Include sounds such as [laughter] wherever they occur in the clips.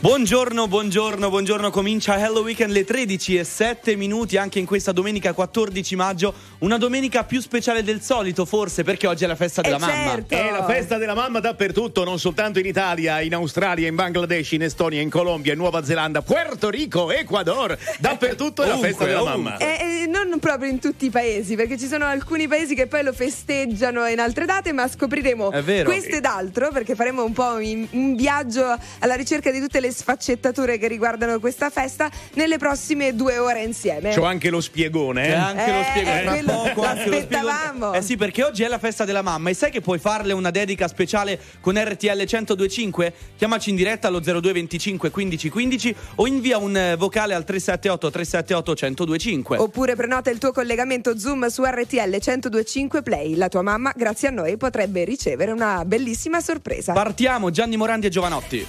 Buongiorno, buongiorno, buongiorno. Comincia Hello Weekend le 13 e 7 minuti anche in questa domenica 14 maggio. Una domenica più speciale del solito, forse, perché oggi è la festa della Eh, mamma. certo. È la festa della mamma dappertutto, non soltanto in Italia, in Australia, in Bangladesh, in Estonia, in Colombia, in Nuova Zelanda, Puerto Rico, Ecuador. Dappertutto è la festa della mamma. Eh, eh, non proprio in tutti i paesi, perché ci sono alcuni paesi che poi lo festeggiano in altre date, ma scopriremo questo ed altro, perché faremo un po' in- un viaggio alla ricerca di tutte le sfaccettature che riguardano questa festa nelle prossime due ore insieme. C'ho anche lo spiegone, C'è eh? anche lo Eh, spiegone tra quello poco, anche lo l'aspettavamo. spiegone. Eh sì, perché oggi è la festa della mamma e sai che puoi farle una dedica speciale con RTL 1025? Chiamaci in diretta allo 02 25 15 15 o invia un eh, vocale al 378 378 1025. Oppure prenota il tuo collegamento Zoom su RTL 1025 Play. La tua mamma, grazie a noi, potrebbe ricevere una bellissima sorpresa. Partiamo, Gianni Morandi e Giovanotti.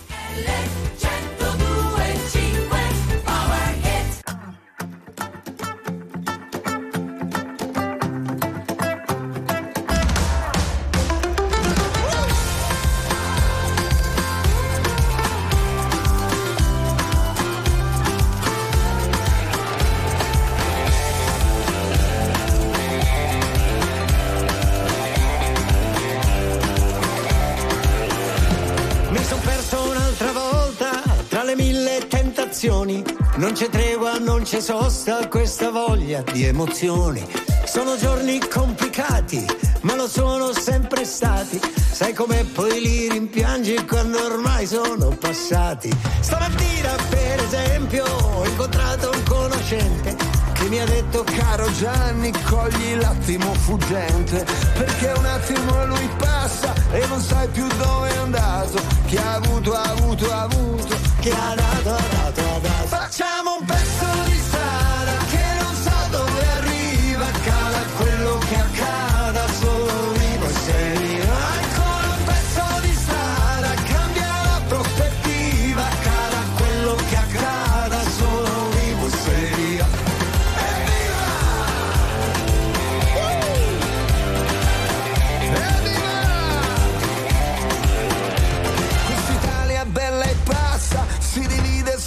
Tentazioni. Non c'è tregua, non c'è sosta, questa voglia di emozioni. Sono giorni complicati, ma lo sono sempre stati. Sai come poi li rimpiangi quando ormai sono passati. Stamattina, per esempio, ho incontrato un conoscente mi ha detto caro Gianni cogli l'attimo fuggente perché un attimo lui passa e non sai più dove è andato chi ha avuto ha avuto ha avuto chi ha dato ha dato ha dato. Facciamo un pezzo di strada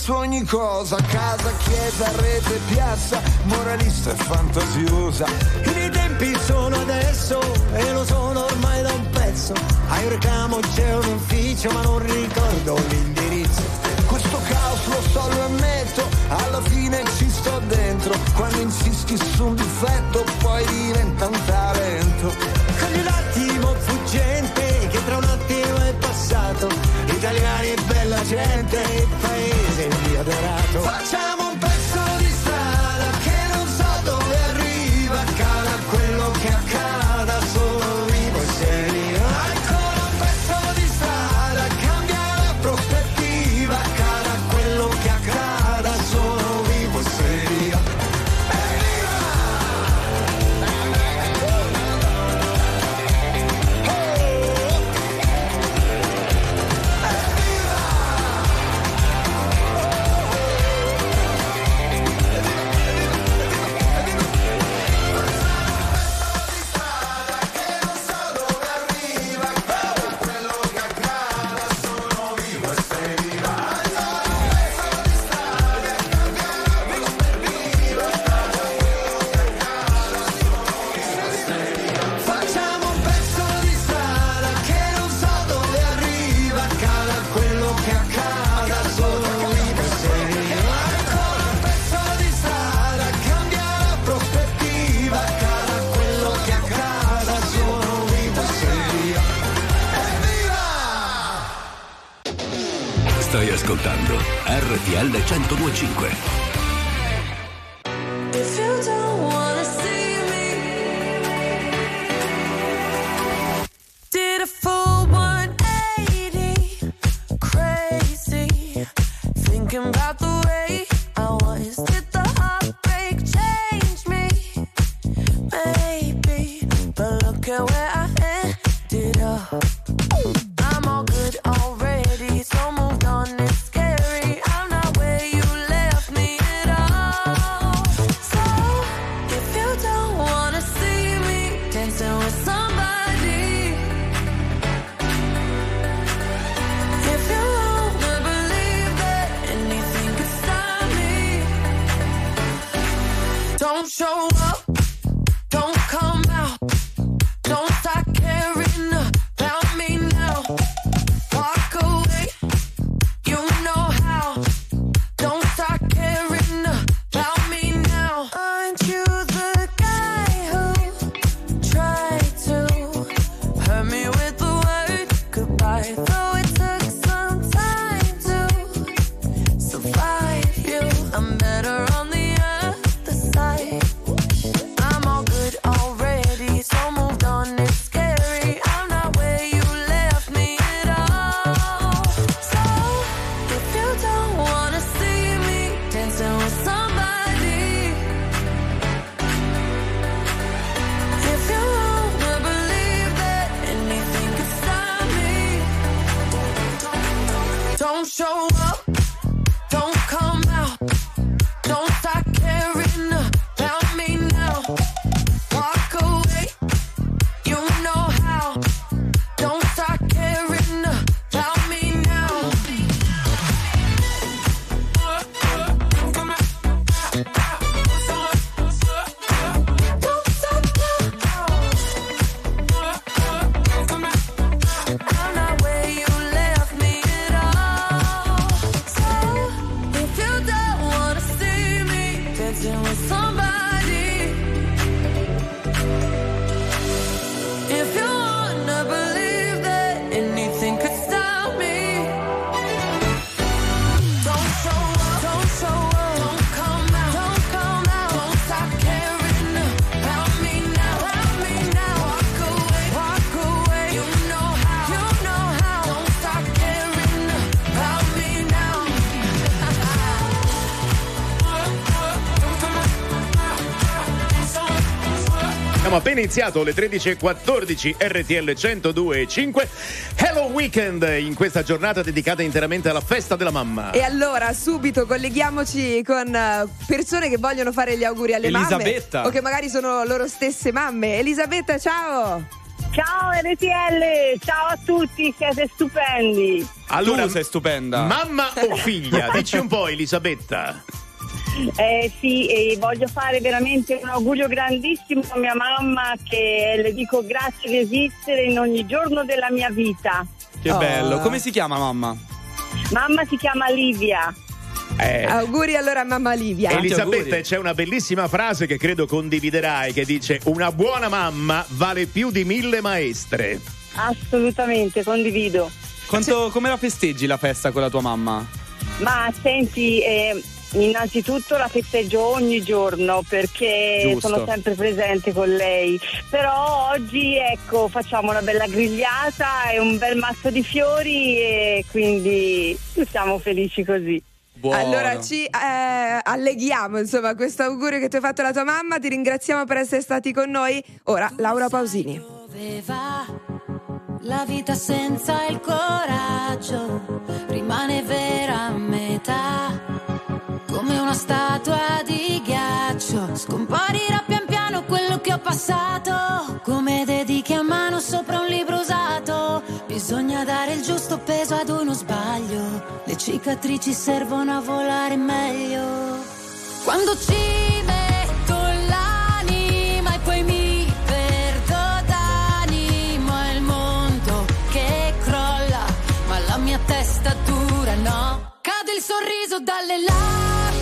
su ogni cosa, casa, chiesa, rete, piazza, moralista e fantasiosa. I tempi sono adesso e lo sono ormai da un pezzo. A Eurcamo c'è un ufficio ma non ricordo l'indirizzo. Questo caos lo so, lo ammetto, alla fine ci sto dentro. Quando insisti su un difetto poi diventa un talento. Cogli l'attimo fuggente che tra un attimo è passato. Italiani e bella gente, ha adorato. Facciamo RTL 1025. Appena iniziato le 13.14 RTL 102.5 Hello Weekend in questa giornata dedicata interamente alla festa della mamma. E allora subito colleghiamoci con eh, persone che vogliono fare gli auguri alle Elisabetta. mamme o che magari sono loro stesse mamme. Elisabetta, ciao! Ciao RTL, ciao a tutti, siete stupendi. Allora, tu sei stupenda. mamma o figlia? Dici un po' Elisabetta. Eh, sì, e voglio fare veramente un augurio grandissimo a mia mamma che le dico grazie di esistere in ogni giorno della mia vita. Che Oh. bello. Come si chiama mamma? Mamma si chiama Livia. Eh, Auguri allora a mamma Livia. Elisabetta, auguri. c'è una bellissima frase che credo condividerai che dice una buona mamma vale più di mille maestre. Assolutamente, condivido. Quanto, come la festeggi la festa con la tua mamma? Ma senti, eh, innanzitutto la festeggio ogni giorno perché Giusto. sono sempre presente con lei. Però oggi ecco facciamo una bella grigliata e un bel mazzo di fiori e quindi siamo felici così. Buono. Allora ci eh, alleghiamo insomma a questo augurio che ti ha fatto la tua mamma, ti ringraziamo per essere stati con noi. Ora Laura Pausini. Dove va la vita senza il coraggio? Rimane vera a metà, una statua di ghiaccio. Scomparirà pian piano quello che ho passato, come dedichi a mano sopra un libro usato. Bisogna dare il giusto peso ad uno sbaglio, le cicatrici servono a volare meglio. Quando ci e testa dura no. Cade il sorriso dalle labbra,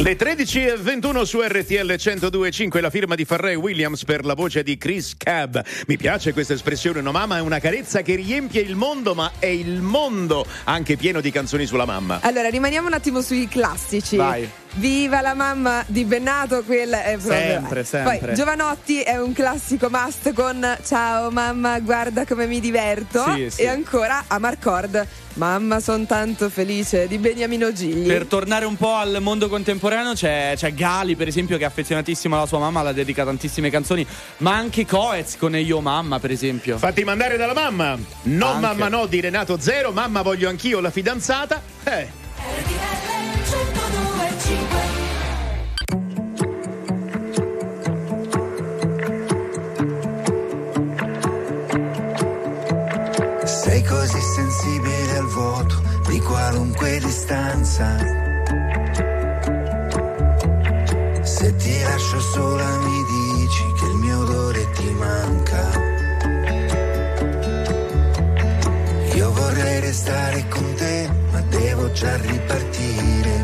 Le 13.21 su RTL 102.5 la firma di Farrell Williams per la voce di Chris Cab. Mi piace questa espressione, no mamma è una carezza che riempie il mondo, ma è il mondo anche pieno di canzoni sulla mamma. Allora, rimaniamo un attimo sui classici. Vai. Viva la mamma di Bennato, quel è proprio. Sempre, sempre. Poi Giovanotti è un classico must con Ciao mamma, guarda come mi diverto. Sì, sì. E ancora Amarcord Mamma, sono tanto felice di Beniamino Gigli. Per tornare un po' al mondo contemporaneo c'è, c'è Gali, per esempio, che è affezionatissimo alla sua mamma, la dedica tantissime canzoni, ma anche Coez con Io Mamma, per esempio. Fatti mandare dalla mamma. No, Anche. mamma no di Renato Zero. Mamma voglio anch'io la fidanzata. Eh. Sei così sensibile al vuoto di qualunque distanza. Se ti lascio sola mi dici che il mio odore ti manca. Io vorrei restare con te, ma devo già ripartire.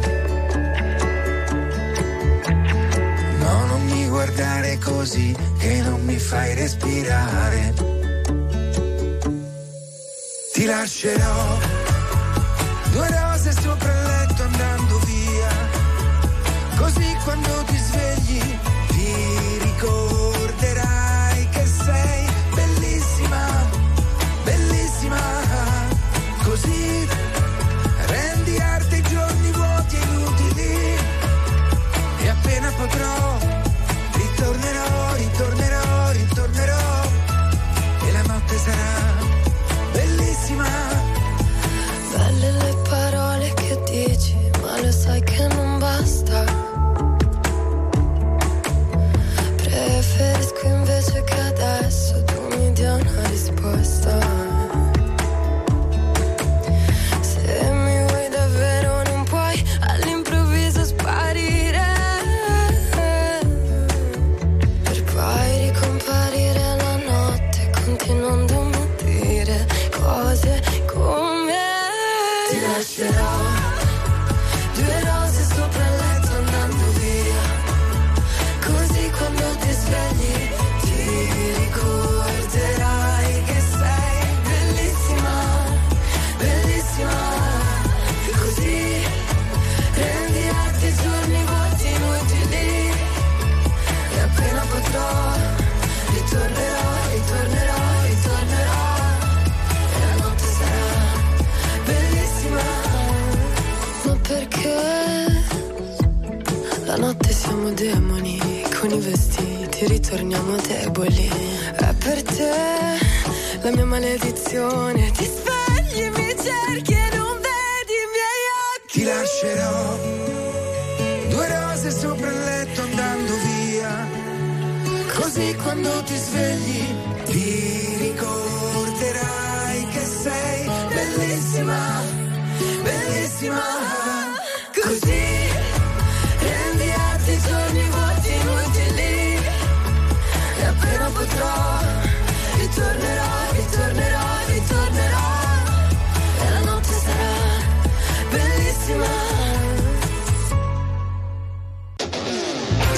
No, non mi guardare così che non mi fai respirare. Ti lascerò. Due rose sopra il siamo demoni Con i vestiti ritorniamo deboli. È per te la mia maledizione. Ti svegli, mi cerchi e non vedi i miei occhi. Ti lascerò due rose sopra il letto andando via. Così quando ti svegli ti ricorderai che sei bellissima, bellissima. Così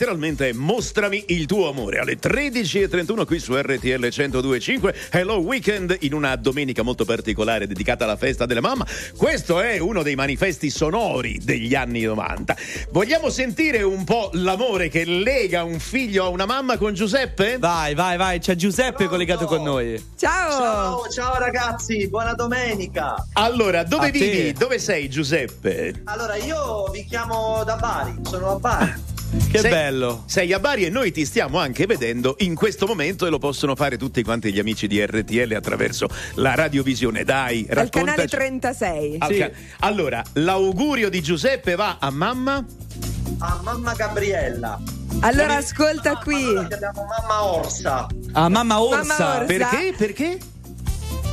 Letteralmente mostrami il tuo amore alle 13.31 qui su RTL 1025. Hello Weekend in una domenica molto particolare dedicata alla festa della mamma. Questo è uno dei manifesti sonori degli anni 90. Vogliamo sentire un po' l'amore che lega un figlio a una mamma con Giuseppe? Vai, vai, vai, c'è Giuseppe collegato con noi. Ciao! Ciao, ciao ragazzi, buona domenica. Allora, dove A te. vivi? Dove sei Giuseppe? Allora, io vi chiamo da Bari, sono a Bari. Che Sei- bello. Sei a Bari e noi ti stiamo anche vedendo in questo momento e lo possono fare tutti quanti gli amici di RTL attraverso la radiovisione. Dai, Al canale raccontaci. 36. Al Sì. ca- Allora, l'augurio di Giuseppe va a mamma? A mamma Gabriella. Allora ascolta qui. Allora, abbiamo mamma Orsa. Ah, mamma Orsa. Mamma Orsa. Perché? Perché?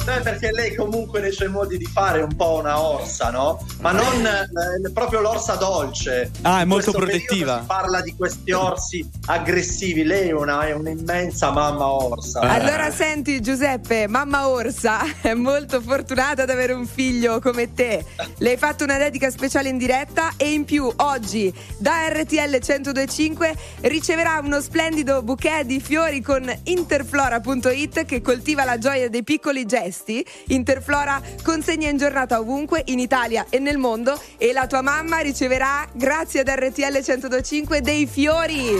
Beh, perché lei comunque nei suoi modi di fare è un po' una orsa, no? Ma non eh, proprio l'orsa dolce. Ah, è molto protettiva. Si parla di questi orsi aggressivi. Lei è, una, è un'immensa mamma orsa. Ah. Allora senti Giuseppe, mamma Orsa [laughs] è molto fortunata ad avere un figlio come te. Le hai fatto una dedica speciale in diretta e in più oggi da RTL 1025 riceverà uno splendido bouquet di fiori con interflora.it che coltiva la gioia dei piccoli gesti. Interflora consegna in giornata ovunque in Italia e nel mondo e la tua mamma riceverà grazie ad RTL 1025 dei fiori.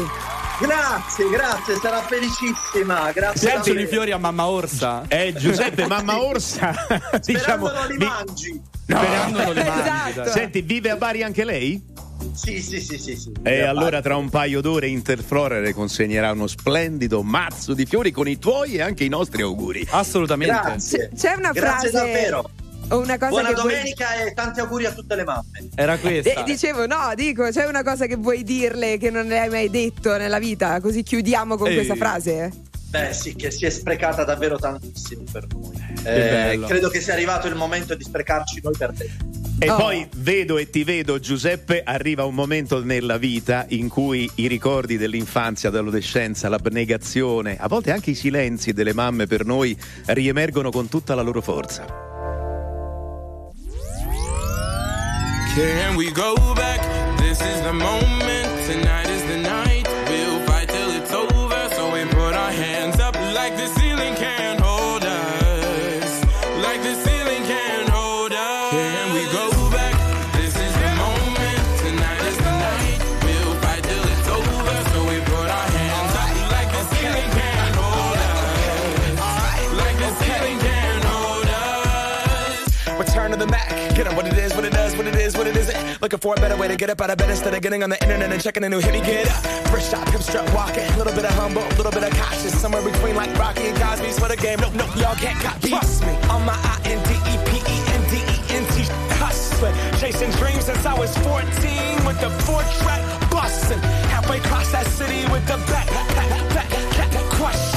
Grazie, grazie, sarà felicissima. Grazie. Piacciono i fiori a mamma Orsa? Eh, Giuseppe, [laughs] mamma Orsa. [laughs] diciamo. Sperando non li vi- mangi. Sperando non li [laughs] mangi, Esatto. Senti, vive a Bari anche lei? Sì, sì, sì, sì. sì. E allora tra un paio d'ore Interflora le consegnerà uno splendido mazzo di fiori con i tuoi e anche i nostri auguri. Assolutamente. Grazie. C'è una Grazie frase davvero. una cosa Buona che vuoi- domenica e tanti auguri a tutte le mamme. Era questa. Eh, dicevo, no, dico, c'è una cosa che vuoi dirle che non le hai mai detto nella vita, così chiudiamo con Ehi. questa frase. Beh, sì, che si è sprecata davvero tantissimo per noi. Eh, credo che sia arrivato il momento di sprecarci noi per te. E Oh. poi vedo e ti vedo, Giuseppe, arriva un momento nella vita in cui i ricordi dell'infanzia, dell'adolescenza, l'abnegazione, a volte anche i silenzi delle mamme per noi riemergono con tutta la loro forza. Can we go back? This is the moment. Tonight Looking for a better way to get up out of bed instead of getting on the internet and checking a new hit. Me get up. First shot, hip strut walking. A little bit of humble, a little bit of cautious. Somewhere between like Rocky and Cosby's for the game. Nope, nope, y'all can't copy. Trust me. On my I N D E P E N D E N T hustling. Chasing dreams since I was 14 with the four track busting. Halfway across that city with the back, back, back, back, back, question.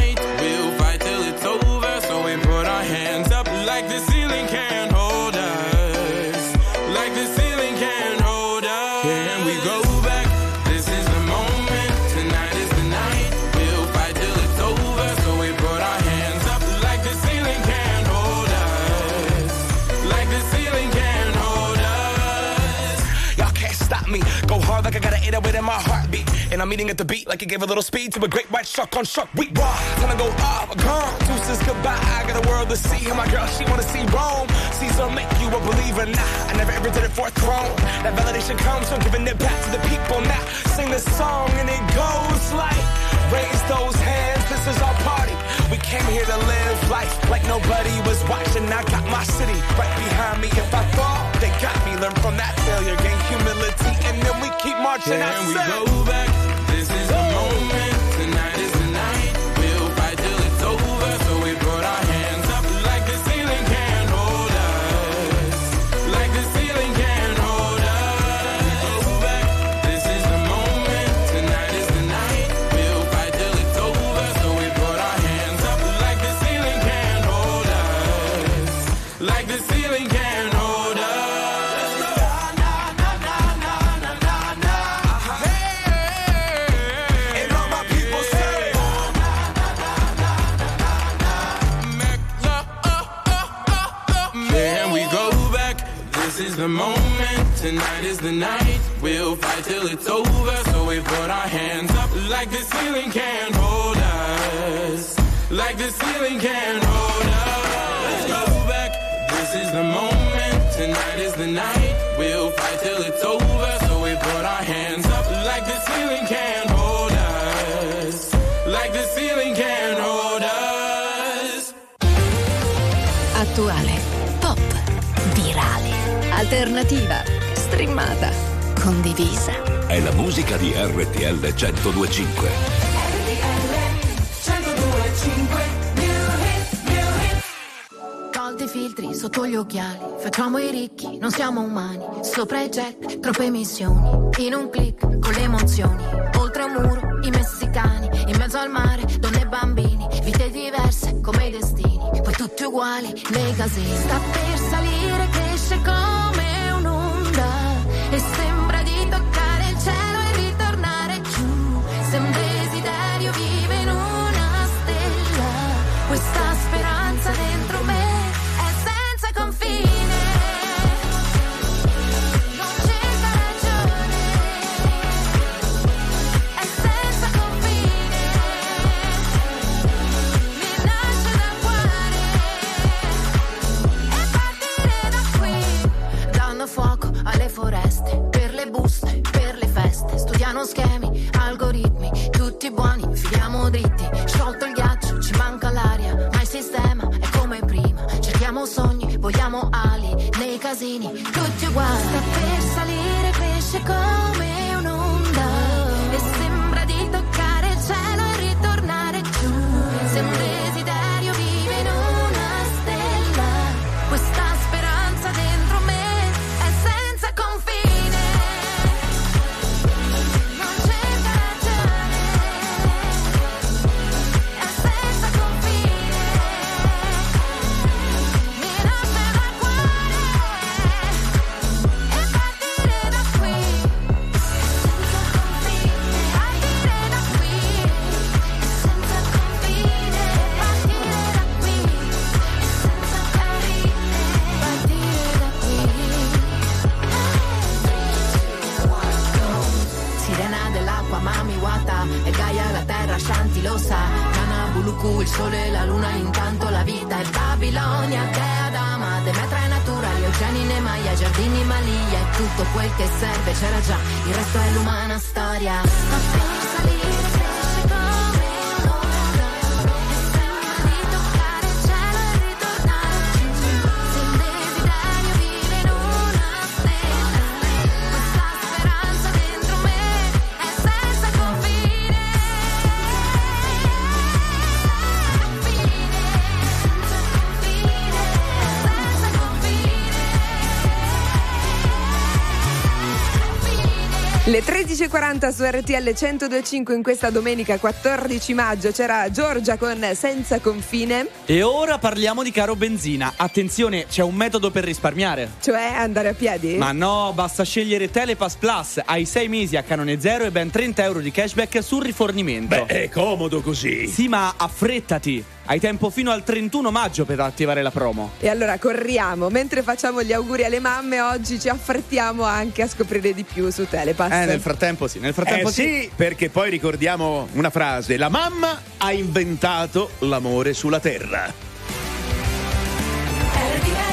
And I'm eating at the beat like it gave a little speed to a great white shark on shark. We raw. Time to go off. Gone. Deuces goodbye. I got a world to see. And my girl, she wanna see Rome. Caesar make you a believer. Nah, I never ever did it for a throne. That validation comes from giving it back to the people. Now sing this song and it goes like, raise those hands. This is our party. We came here to live life like nobody was watching. I got my city right behind me. If I fall, they got me. Learn from that failure, gain humility, and then we keep marching. I Can we said- go back? Moment, tonight is the night. We'll fight till it's over, so we put our hands up like the ceiling can't hold us. Like the ceiling can't hold us. Let's go back, this is the moment, tonight is the night. We'll fight till it's over, so we put our hands up like the ceiling can't hold us. Like the ceiling can't hold us. Virale, alternativa, streamata, condivisa. È la musica di RTL 1025. Tolti i filtri sotto gli occhiali, facciamo i ricchi, non siamo umani. Sopra i jet, troppe emissioni. In un click, con le emozioni. Oltre un muro, i messicani. In mezzo al mare, donne e bambini. Vite diverse, come i destini. Tutti uguali, nei casini. Sta per salire, cresce come un'onda. E Studiano schemi, algoritmi, tutti buoni, filiamo dritti. Sciolto il ghiaccio, ci manca l'aria, ma il sistema è come prima. Cerchiamo sogni, vogliamo ali, nei casini, tutti uguali. Sta per salire, cresce come Buluku, il sole e la luna Intanto la vita è Babilonia Dea Dama, Demetra è natura Gli oceani, Nemaia, giardini, Malia E tutto quel che serve c'era già Il resto è l'umana storia 11.40 su RTL 102.5 in questa domenica 14 maggio c'era Giorgia con Senza Confine. E ora parliamo di caro benzina. Attenzione, c'è un metodo per risparmiare. Cioè andare a piedi? Ma no, basta scegliere Telepass Plus. Hai 6 mesi a canone zero e ben 30 euro di cashback sul rifornimento. Beh, è comodo così. Sì, ma affrettati. Hai tempo fino al 31 maggio per attivare la promo. E allora corriamo, mentre facciamo gli auguri alle mamme, oggi ci affrettiamo anche a scoprire di più su Telepass. Eh, nel frattempo sì, nel frattempo Eh sì, perché poi ricordiamo una frase: la mamma ha inventato l'amore sulla terra. Am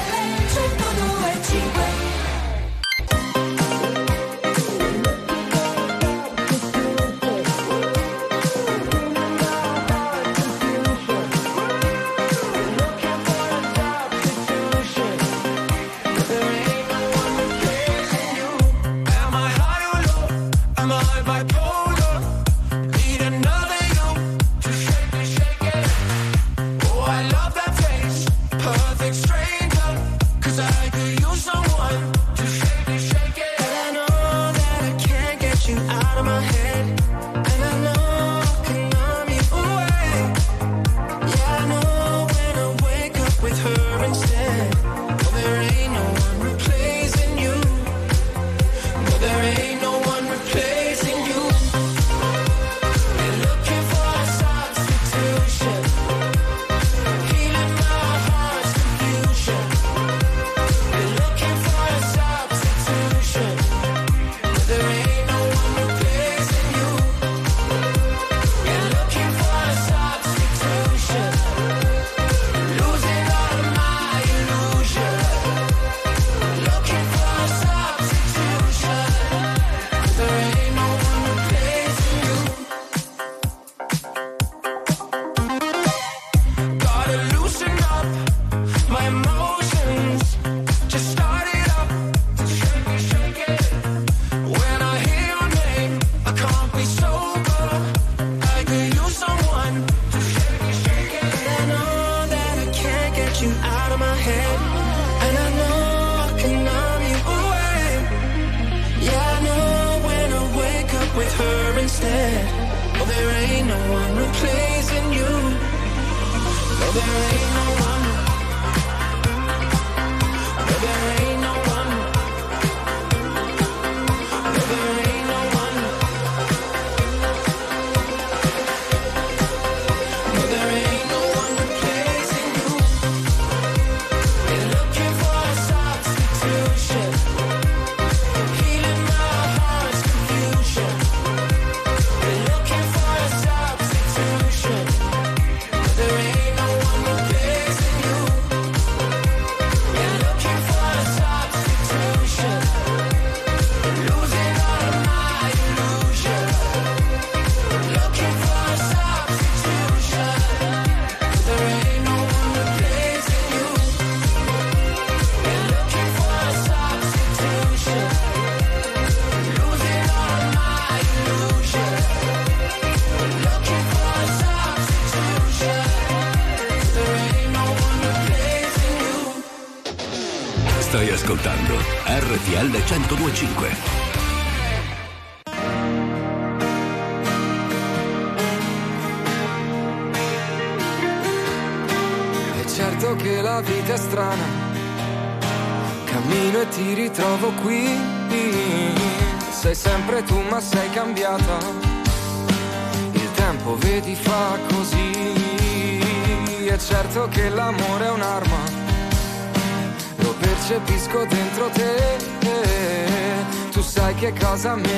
sai che cosa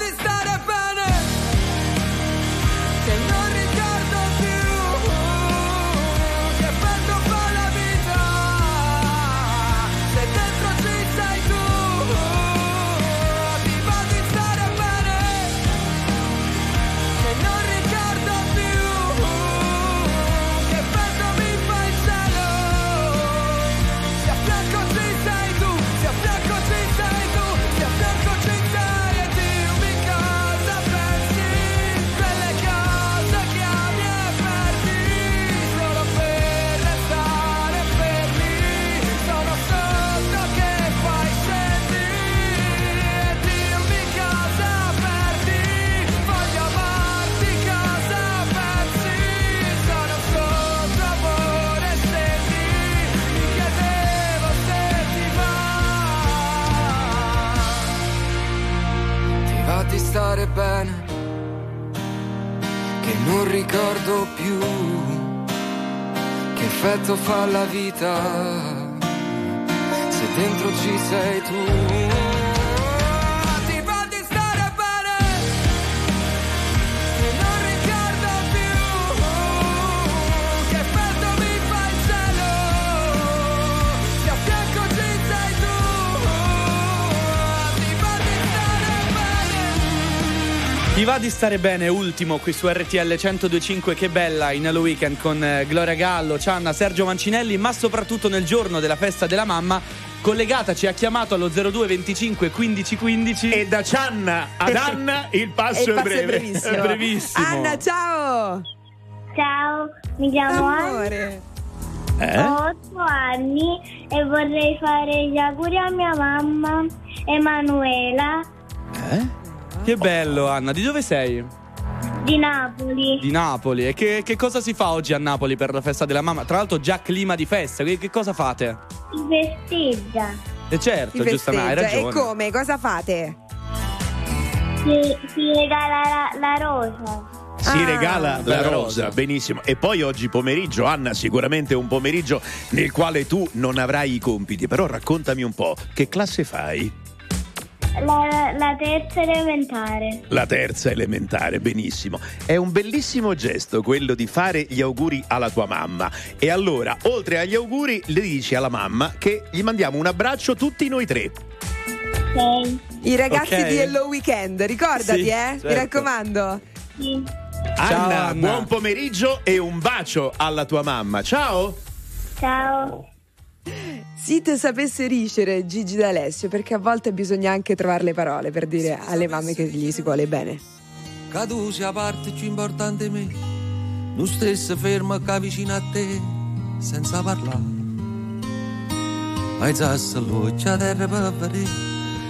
effetto fa la vita di stare bene, ultimo qui su RTL 1025, che bella in Hello Weekend con eh, Gloria Gallo, Cianna, Sergio Mancinelli, ma soprattutto nel giorno della festa della mamma. Collegata ci ha chiamato allo 02 25 15 15 e da Cianna ad [laughs] Anna il passo, il passo è breve. brevissimo. [laughs] È brevissimo. Anna, ciao! Ciao, mi chiamo Amore. Anna, ho 8 anni e vorrei fare gli auguri a mia mamma Emanuela Che bello Anna, di dove sei? di Napoli. Di Napoli. E che, che cosa si fa oggi a Napoli per la festa della mamma? Tra l'altro già clima di festa, che, che cosa fate? Si festeggia. E certo, Ti giustamente, hai festeggia. E ragione. come? Cosa fate? Si, si regala la, la rosa. Si Ah. regala la rosa, rosa. benissimo. E poi oggi pomeriggio, Anna, sicuramente un pomeriggio nel quale tu non avrai i compiti, però raccontami un po', che classe fai? La, la terza elementare. La terza elementare, benissimo. È un bellissimo gesto quello di fare gli auguri alla tua mamma. E allora, oltre agli auguri, le dici alla mamma che gli mandiamo un abbraccio tutti noi tre. Ok. I ragazzi Ok. di Hello Weekend, ricordati, Sì, eh? Mi certo. raccomando. Sì. Anna, Anna. buon pomeriggio e un bacio alla tua mamma. Ciao! Ciao. Si te sapesse ricere Gigi D'Alessio, perché a volte bisogna anche trovare le parole per dire alle mamme che gli si vuole bene. Tu sia parte più importante me, non stessa ferma che vicino a te, senza parlare. Alzasse l'occhio a terra per vedere,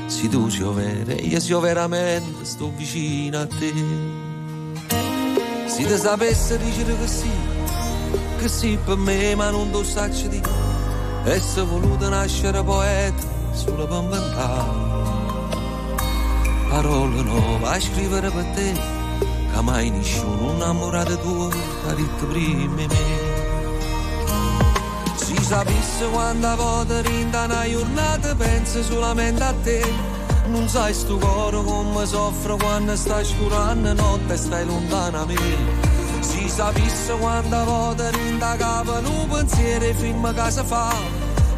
se tu sei vera, io sia veramente, sto vicino a te. Se ti sapesse dire che sì, che sì per me, ma non lo saccio di Essa voluto nascere poeta sulla inventare Parole nuove a scrivere per te Che mai nessuno innamorato tuo ha detto prima di me. Si sapesse quanta volta rinda una giornata pensa solamente a te. Non sai sto cuore come soffre quando stai scurando notte e stai lontana da me si sapesse quanta volta rinda capa un pensiero firma casa fa.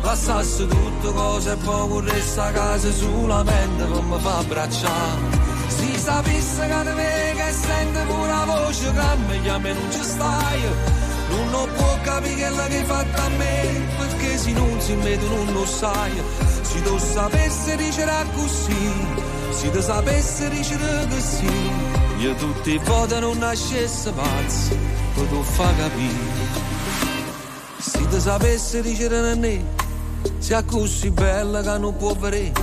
Lassasse tutte cose e poi corresse a casa solamente per mi fa abbracciare. Si sapesse che te me che sente pure la voce che me chiama e non ci stai. Non lo può capire quello che hai fatto a me Perché se non si vede non lo sai. Se tu sapessi dicere così Se tu sapessi dicere che sì io tutti voti non nascesse pazzo, poi tu fa capire. Se ti sapessi dicere a me, sia così bella che non può vedere,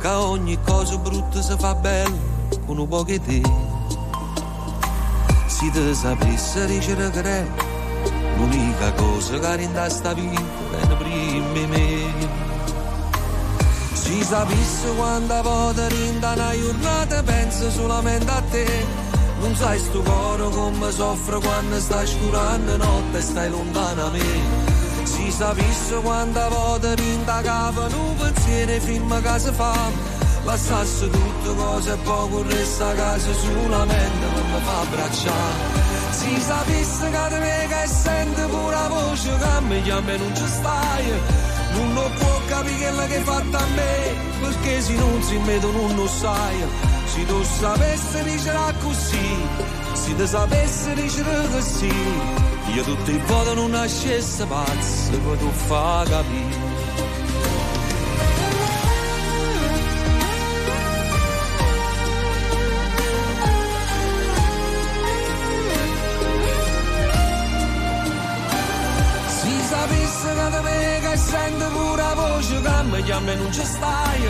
che ogni cosa brutta si fa bella con un po' di te. Se ti sapessi dicere che è l'unica cosa che rinda sta vita viene prima di me. Si sapesse quanta volta rinda una giornata penso solamente a te. Non sai sto cuore come soffre quando stai scurando notte e stai lontana da me. Si sapesse quanta volta rinda capa un pensiero firma che si fa. Lassasse tutte cose e poi corresse a casa solamente per mi fa abbracciare. Si sapesse che te me che sente pure la voce che a me chiama e non ci stai non può capire quello che hai fatto a me, perché se non si vede non lo sai. Se tu sapessi dicere così, se ti sapessi dicere che sì, io tutti i voti non nascesse pazzo, poi tu fa capire. Voce che mi chiama non ci stai.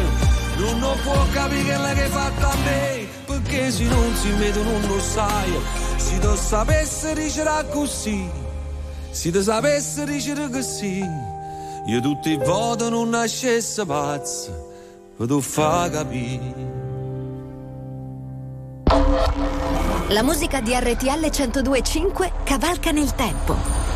Non può capire quello che hai fatto a me Perché se non si vede non lo sai. Se tu sapessi dicere così Se tu sapessi dicere che sì. Io tutti i voti non nascesse pazzo Per tu fa capire. La musica di RTL 1025 cavalca nel tempo.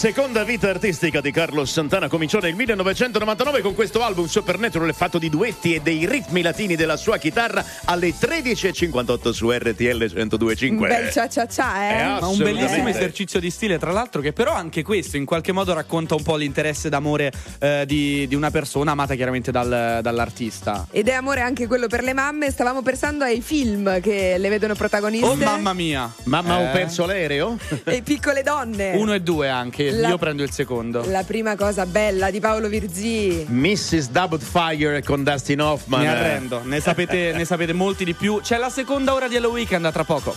Seconda vita artistica di Carlos Santana cominciò nel 1999 con questo album Supernatural fatto di duetti e dei ritmi latini della sua chitarra alle 13.58 su RTL 102.5. Un bel cia cia cia, eh? Ma un bellissimo esercizio di stile, tra l'altro, che però anche questo in qualche modo racconta un po' l'interesse d'amore eh, di, di una persona amata chiaramente dal- dall'artista. Ed è amore anche quello per le mamme. Stavamo pensando ai film che le vedono protagoniste. Oh mamma mia! Mamma ho Eh, perso l'aereo? E piccole donne. Uno e due anche, La- io prendo il secondo. La prima cosa bella di Paolo Virzì. Mrs. Doubtfire con Dustin Hoffman. Mi arrendo, ne sapete, ne sapete molti di più. C'è la seconda ora di Hello Weekend a tra poco.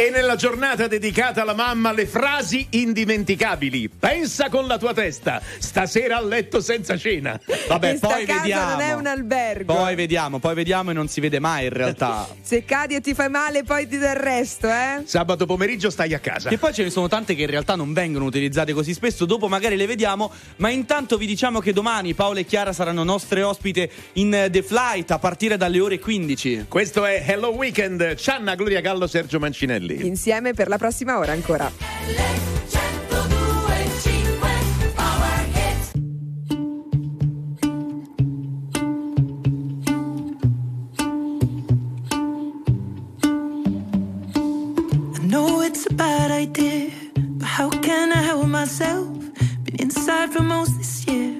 E nella giornata dedicata alla mamma le frasi indimenticabili. Pensa con la tua testa, stasera a letto senza cena. Vabbè, Questa poi vediamo. non è un albergo. Poi vediamo, poi vediamo e non si vede mai in realtà. [laughs] Se cadi e ti fai male, poi ti dà il resto, eh? Sabato pomeriggio stai a casa. Che poi ce ne sono tante che in realtà non vengono utilizzate così spesso, dopo magari le vediamo, ma intanto vi diciamo che domani Paola e Chiara saranno nostre ospite in eh, The Flight a partire dalle ore 15. Questo è Hello Weekend. Cianna, Gloria Gallo, Sergio Mancinelli. Insieme per la prossima ora ancora. I know it's a bad idea, but how can I help myself? Been inside for most this year,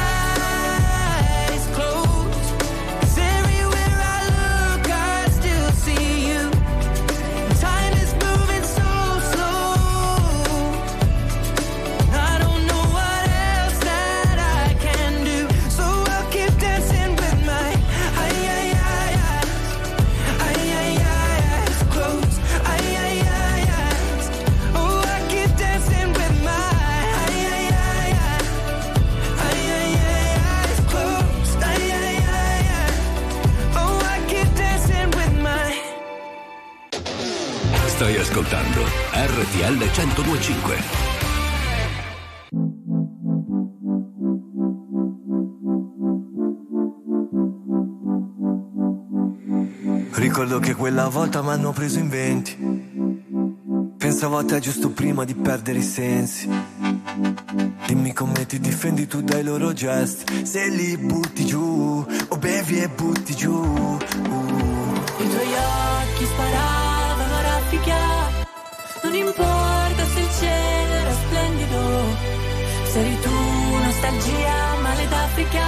1025. Ricordo che quella volta mi hanno preso in venti. Pensavo a te giusto prima di perdere i sensi. Dimmi come ti difendi tu dai loro gesti. Se li butti giù, o bevi e butti giù. Uh. I tuoi occhi sparavano a raffica, non importa se eri tu nostalgia, male d'Africa,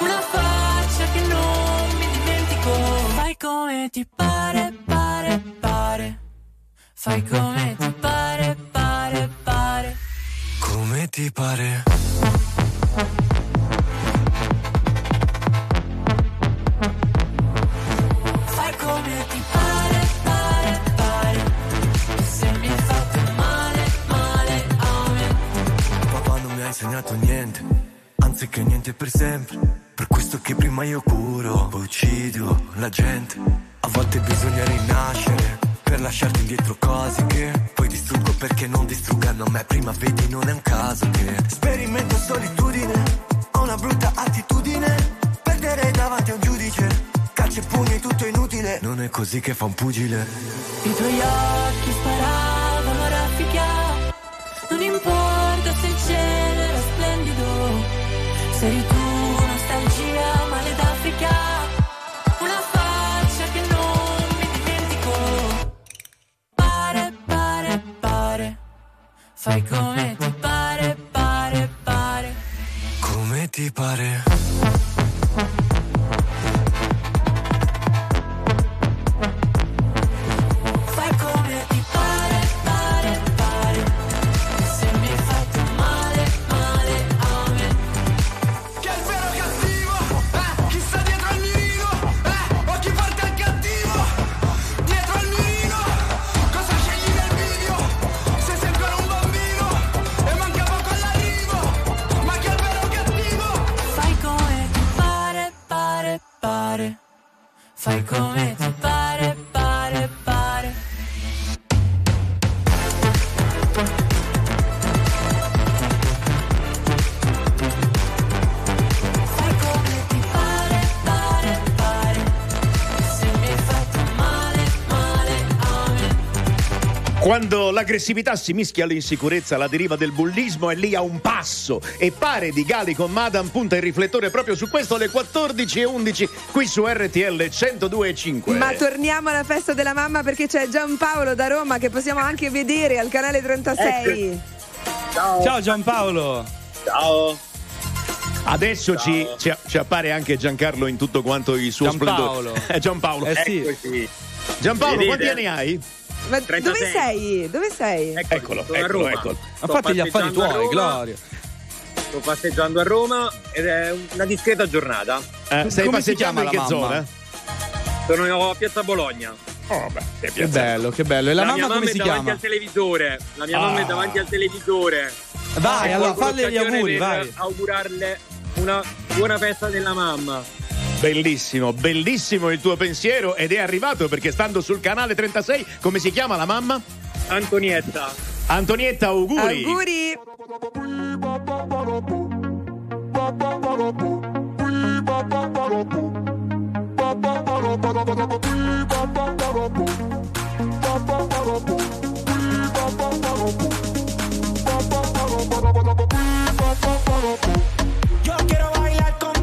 una faccia che non mi dimentico. Fai come ti pare, pare, pare, fai come ti pare, pare, pare. Come ti pare? Insegnato niente, anzi che niente per sempre. Per questo che prima io curo, poi uccido la gente. A volte bisogna rinascere per lasciarti indietro cose che poi distruggo perché non distruggano me. Prima vedi, non è un caso che sperimento solitudine, ho una brutta attitudine. Perdere davanti a un giudice, calci e pugni, tutto inutile. Non è così che fa un pugile. I tuoi occhi sparavano a raffica, non importa se il cielo era splendido, se eri tu nostalgia, male d'Africa, una faccia che non mi dimentico. Pare, pare, pare, fai come ti pare, pare, pare. Come ti pare? Fai come Quando l'aggressività si mischia all'insicurezza, la deriva del bullismo è lì a un passo e pare di Gali con Madame punta il riflettore proprio su questo alle 14.11 qui su RTL 102.5. Ma torniamo alla festa della mamma perché c'è Giampaolo da Roma che possiamo anche vedere al canale 36. Ciao. Ciao Giampaolo. Ciao. Adesso ci, ci- ci appare anche Giancarlo in tutto quanto il suo Giampaolo. splendore. [laughs] Eh, Giampaolo. Eh sì. Eccoci. Giampaolo, Vedete? quanti anni hai? Ma 36. dove sei? Dove sei? Eccolo, sono a eccolo, Roma. eccolo. Ma fatti gli affari tuoi. Gloria. Sto passeggiando a Roma ed è una discreta giornata. Eh, stai Come si passeggiando in chiama che la mamma? zona? Sono a Piazza Bologna. Oh, beh, che Che bello, che bello. E la, mia mamma come è si davanti chiama? al televisore. La mia Ah. mamma è davanti al televisore. Vai, E allora falle gli auguri, per vai. augurarle una buona festa della mamma. Bellissimo, bellissimo il tuo pensiero ed è arrivato perché stando sul canale 36, come si chiama la mamma? Antonietta. Antonietta, auguri. Auguri! Yo quiero bailar contigo.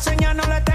señal no le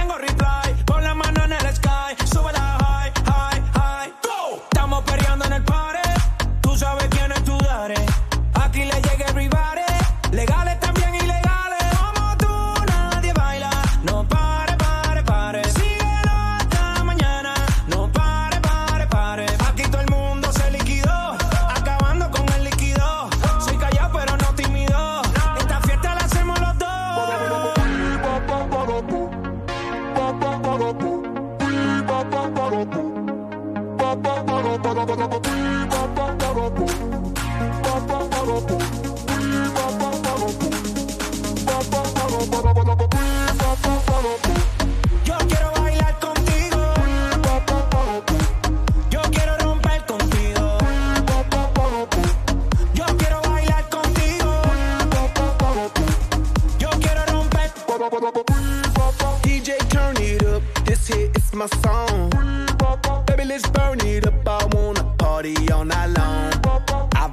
my song. Baby, let's burn it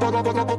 Yo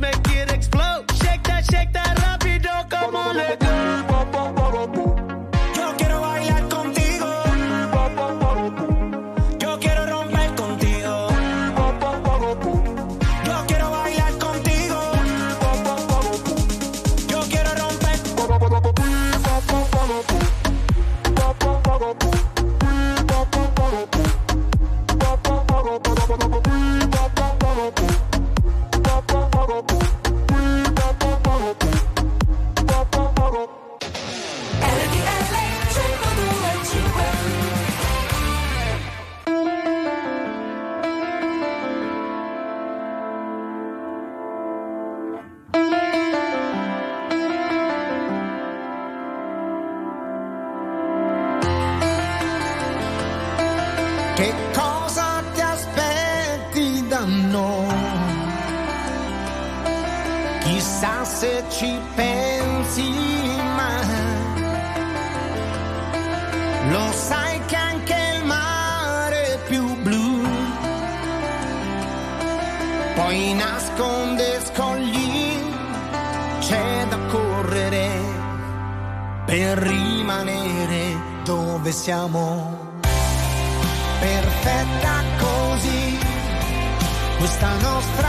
make it explode. Shake that, shake that rapido. Come on, let go. Siamo. Perfetta così questa nostra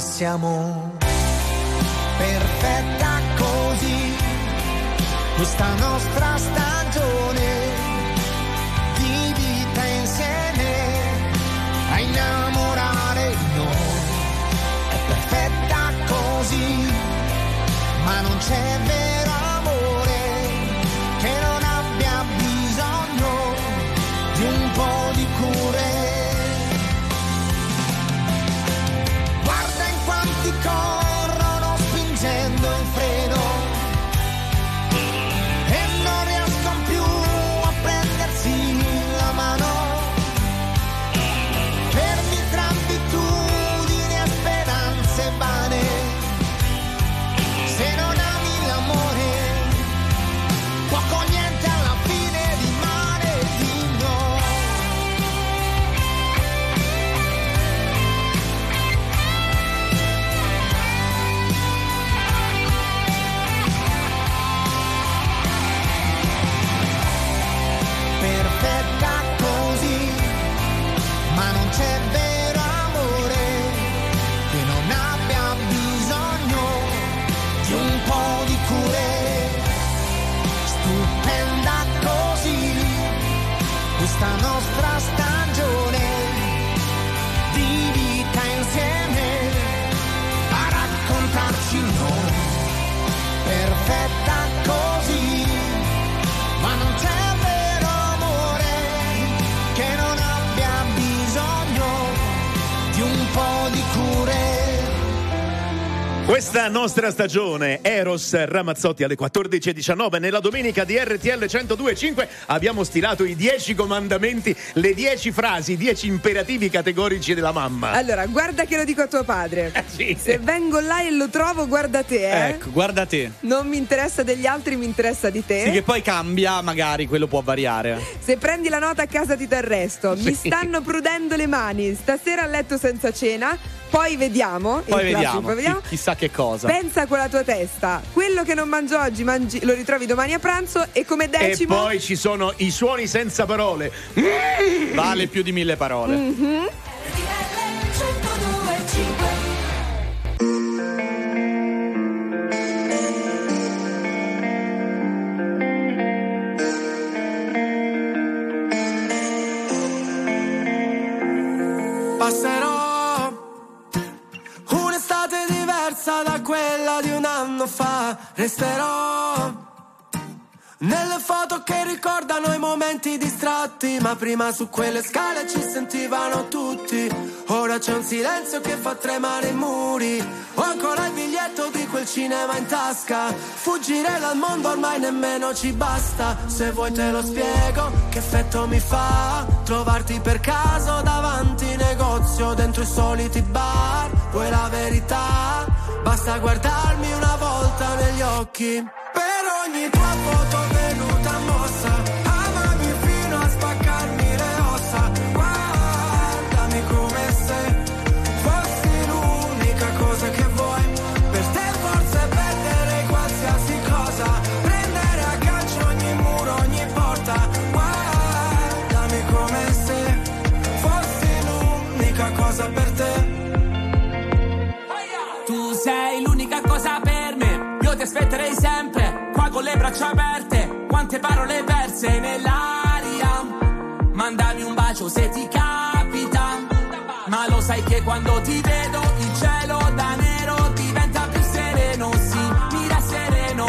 siamo perfetta così. Questa nostra stagione di vita insieme a innamorare noi. È perfetta così ma non c'è vero Questa nostra stagione, Eros Ramazzotti alle 14.19, nella domenica di RTL 102.5 abbiamo stilato i 10 comandamenti, le 10 frasi, i 10 imperativi categorici della mamma. Allora, guarda che lo dico a tuo padre. sì. Se vengo là e lo trovo, guarda te, eh. Ecco, guarda te. Non mi interessa degli altri, mi interessa di te. Sì, che poi cambia, magari quello può variare. Se prendi la nota a casa ti t'arresto. Mi Sì. stanno prudendo le mani. Stasera a letto senza cena. Poi vediamo. Poi vediamo, poi vediamo. chi- chissà che cosa. Pensa con la tua testa. Quello che non mangio oggi mangi- lo ritrovi domani a pranzo e come E decimo. poi ci sono i suoni senza parole. Vale più di mille parole. Mhm. Da quella di un anno fa. Resterò nelle foto che ricordano i momenti distratti. Ma prima su quelle scale ci sentivano tutti. Ora c'è un silenzio che fa tremare i muri. Ho ancora il biglietto di quel cinema in tasca. Fuggire dal mondo ormai nemmeno ci basta. Se vuoi te lo spiego che effetto mi fa. Trovarti per caso davanti negozio dentro i soliti bar. Vuoi la verità? Basta guardarmi una volta negli occhi. Per ogni tua foto con le braccia aperte, quante parole perse nell'aria. Mandami un bacio se ti capita, ma lo sai che quando ti vedo il cielo da nero diventa più sereno, sì, mira sereno.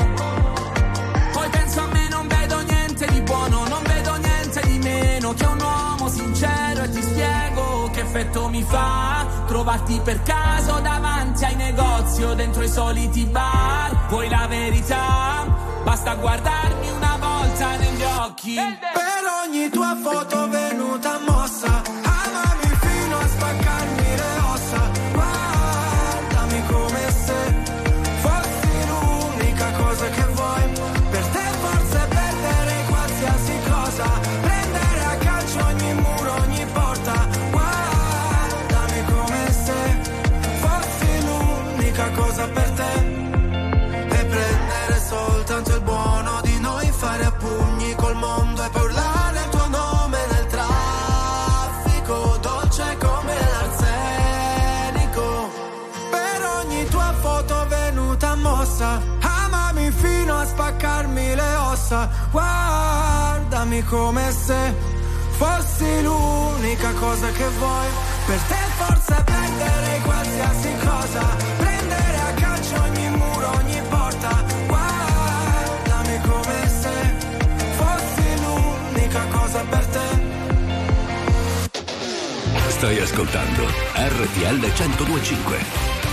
Poi penso a me, non vedo niente di buono, non vedo niente di meno che un uomo sincero e ti spiego che effetto mi fa trovarti per caso davanti ai negozi o dentro i soliti bar. Vuoi la verità? Basta guardarmi una volta negli occhi. Per ogni tua foto venuta mossa, le ossa. Guardami come se fossi l'unica cosa che vuoi. Per te forse perdere qualsiasi cosa, prendere a calcio ogni muro, ogni porta. Guardami come se fossi l'unica cosa per te. Stai ascoltando RTL 1025.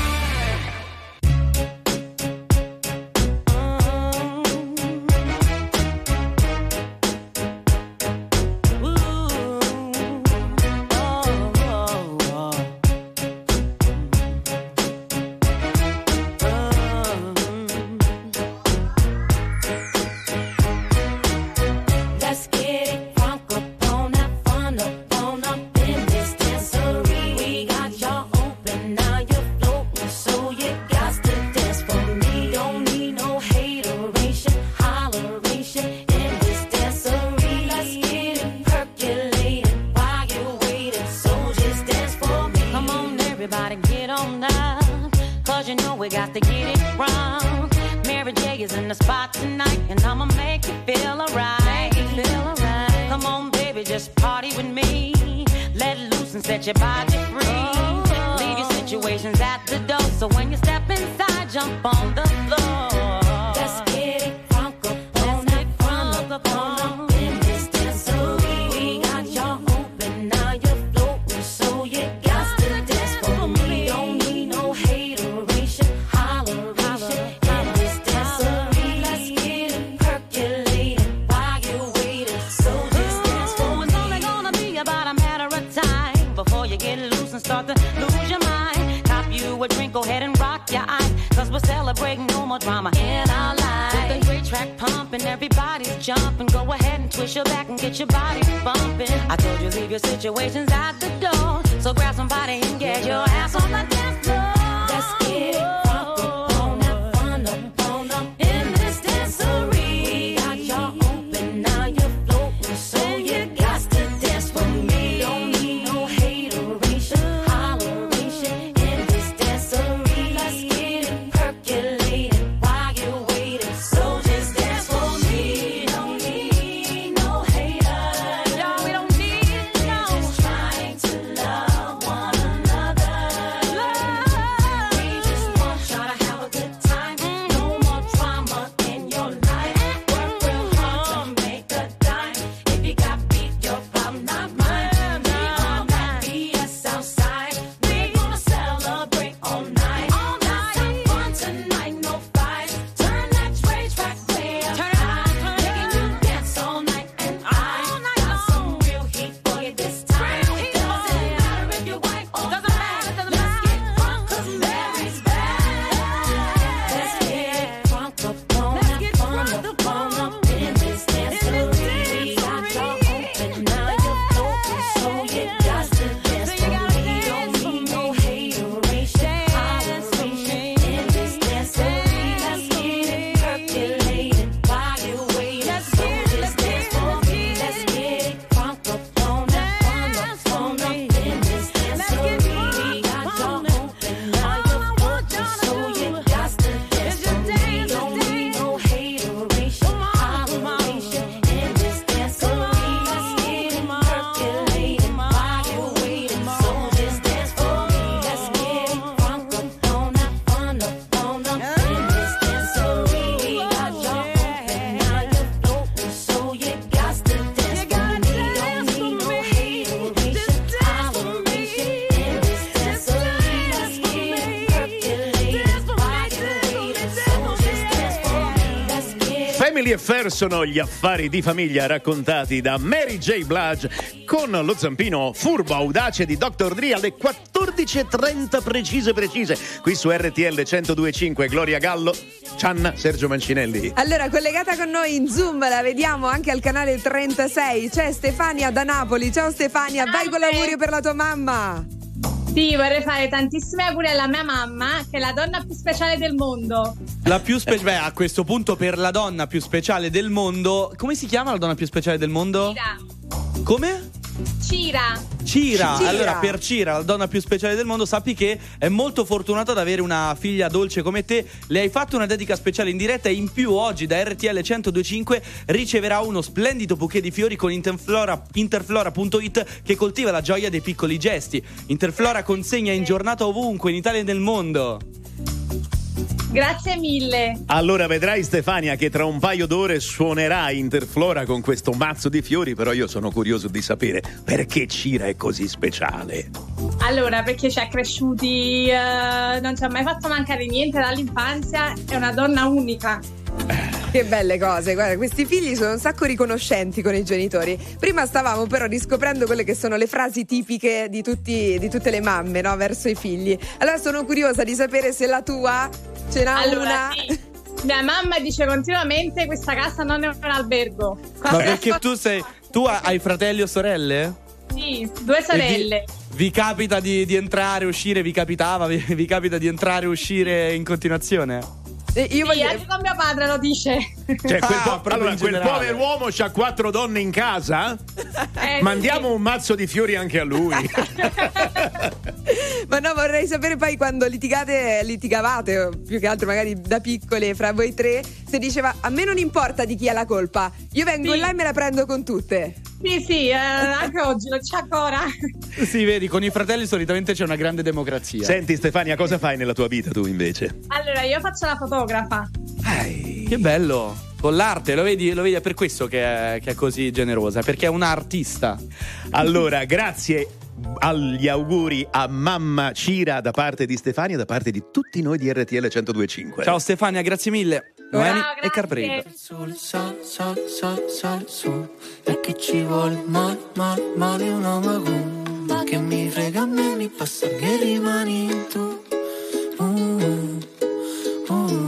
Sono gli affari di famiglia raccontati da Mary J. Blige con lo zampino furbo audace di Dr. Dre alle 14.30 precise precise qui su RTL 102.5 Gloria Gallo, Cianna, Sergio Mancinelli. Allora, collegata con noi in Zoom, la vediamo anche al canale 36. C'è Stefania da Napoli. Ciao Stefania, vai con l'augurio per la tua mamma. Sì, vorrei fare tantissimi auguri alla mia mamma, che è la donna più speciale del mondo. La più speciale, beh, a questo punto per la donna più speciale del mondo, come si chiama la donna più speciale del mondo? Cira. Come? Cira. Cira. Cira. Allora, per Cira, la donna più speciale del mondo, sappi che è molto fortunata ad avere una figlia dolce come te. Le hai fatto una dedica speciale in diretta e in più oggi da RTL 1025 riceverà uno splendido bouquet di fiori con Interflora, interflora.it che coltiva la gioia dei piccoli gesti. Interflora consegna in giornata ovunque in Italia e nel mondo. Grazie mille. Allora vedrai Stefania che tra un paio d'ore suonerà Interflora con questo mazzo di fiori, però io sono curioso di sapere perché Cira è così speciale. Allora, perché ci ha cresciuti, eh, non ci ha mai fatto mancare niente dall'infanzia, è una donna unica. Che belle cose, guarda, questi figli sono un sacco riconoscenti con i genitori. Prima stavamo però riscoprendo quelle che sono le frasi tipiche di, tutti, di tutte le mamme, no? Verso i figli. Allora sono curiosa di sapere se la tua ce n'ha Allora, una. sì. Mia mamma dice continuamente questa casa non è un albergo. Ma perché tu sei. Tu hai fratelli o sorelle? Sì, due sorelle. Vi capita di, di entrare, uscire? Vi capitava? Vi, vi capita di entrare e uscire in continuazione? Io sì, anche con mio padre lo dice. Cioè, quel, po- proprio allora, quel generale. pover'uomo ha quattro donne in casa? Eh, Mandiamo un mazzo di fiori anche a lui. [laughs] Ma no, vorrei sapere poi quando litigate, litigavate, più che altro magari da piccole, fra voi tre, se diceva a me non importa di chi ha la colpa, io vengo Sì. là e me la prendo con tutte. Sì, sì, eh, anche oggi non c'è ancora. [laughs] Sì, vedi, con i fratelli solitamente c'è una grande democrazia. Senti Stefania, cosa fai nella tua vita tu invece? Allora, io faccio la fotografa. Che bello! Con l'arte, lo vedi, lo vedi, è per questo che è, che è così generosa, perché è un'artista. Allora, grazie agli auguri a mamma Cira da parte di Stefania, da parte di tutti noi di RTL 1025. Ciao Stefania, grazie mille. Noemi e Carbrave. Sole, sal, sal, sal, sal su E che ci vuole male, male, male una magumba Che mi frega a me, mi passa che rimani tu Uh, uh.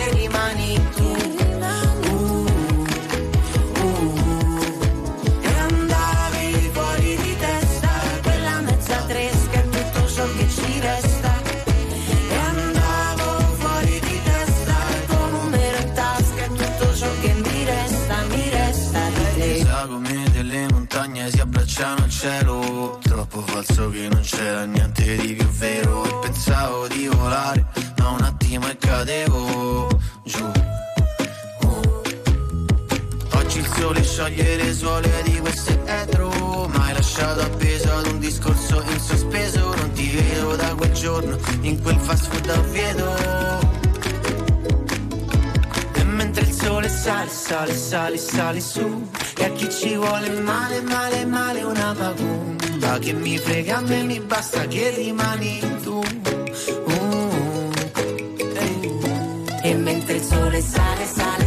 abbracciano al cielo. Troppo falso che non c'era niente di più vero. E pensavo di volare ma un attimo e cadevo giù. Oggi il sole scioglie le suole di questo etro. Ma lasciato appeso ad un discorso in sospeso. Non ti vedo da quel giorno in quel fast food a Oviedo il sole sale, sale, sale, sale su. E a chi ci vuole male, male, male una macumba Che mi frega a me, mi basta che rimani tu. Uh, eh. E mentre il sole sale, sale,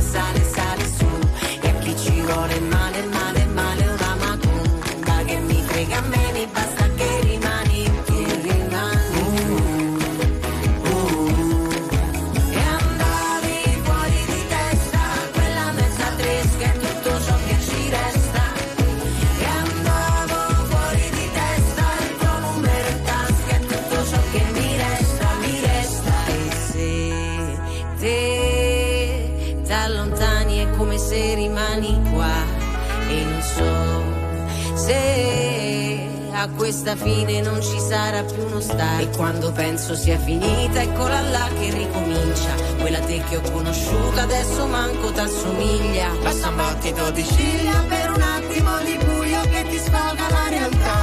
a questa fine non ci sarà più uno stare E quando penso sia finita eccola là che ricomincia. Quella te che ho conosciuta adesso manco t'assomiglia. Basta un battito di ciglia per un attimo di buio che ti sfoga la realtà.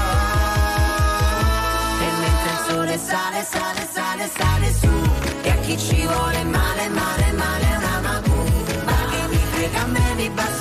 E mentre il sole sale, sale, sale, sale su. E a chi ci vuole male, male, male una macumba Che mi frega a me, mi basta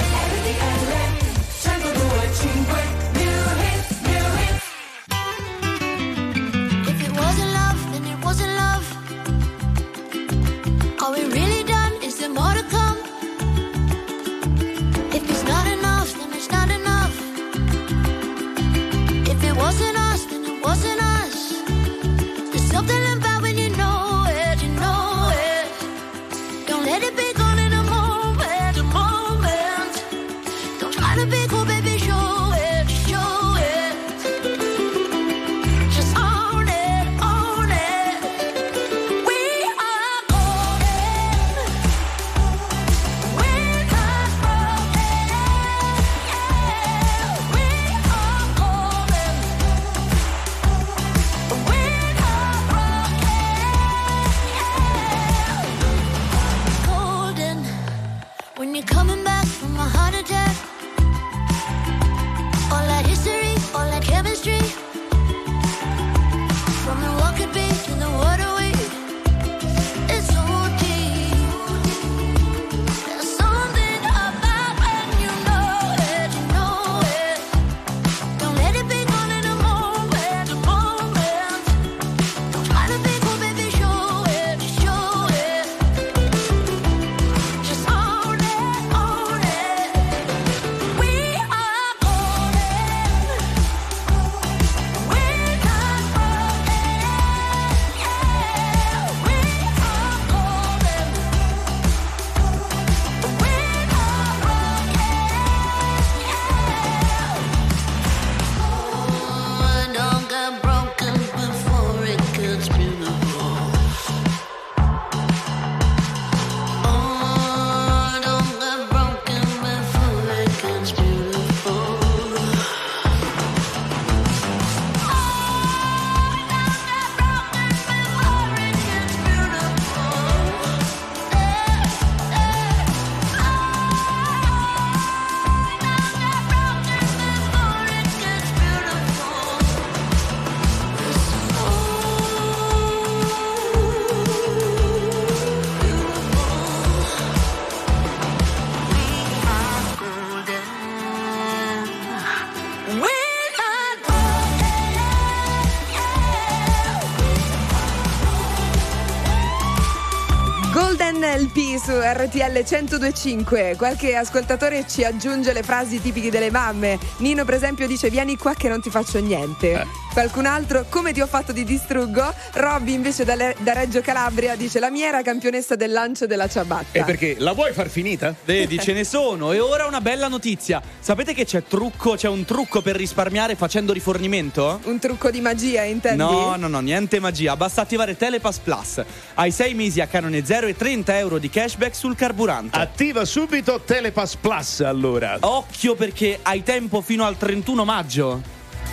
RTL 1025. Qualche ascoltatore ci aggiunge le frasi tipiche delle mamme. Nino, per esempio, dice: Vieni qua che non ti faccio niente. Eh. Qualcun altro, come ti ho fatto ti distruggo. Robby, invece, da, Le- da Reggio Calabria, dice: La mia era campionessa del lancio della ciabatta. E perché la vuoi far finita? Vedi, ce ne sono. E ora una bella notizia. Sapete che c'è trucco, c'è un trucco per risparmiare facendo rifornimento? Un trucco di magia, intendi? No, no, no, niente magia. Basta attivare Telepass Plus. Hai 6 mesi a canone zero e 30 euro di cashback sul carburante. Attiva subito Telepass Plus allora. Occhio perché hai tempo fino al 31 maggio.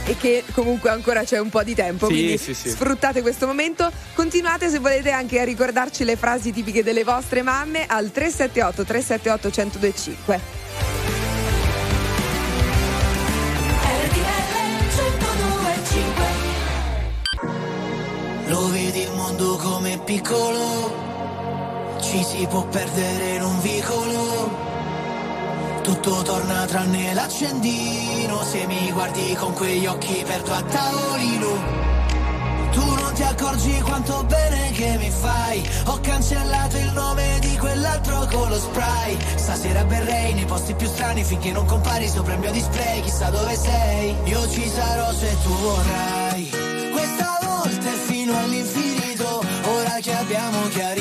e che comunque ancora c'è un po' di tempo. Sì, quindi sì, sì. sfruttate questo momento. Continuate se volete anche a ricordarci le frasi tipiche delle vostre mamme al 378 378 1025. Lo vedi il mondo come piccolo, ci si può perdere in un vicolo. Tutto torna tranne l'accendino, se mi guardi con quegli occhi perdo a tavolino. Tu non ti accorgi quanto bene che mi fai. Ho cancellato il nome di quell'altro con lo spray. Stasera berrei nei posti più strani finché non compari sopra il mio display. Chissà dove sei, io ci sarò se tu vorrai. Questa volta è fino all'infinito. Ora che abbiamo chiarito,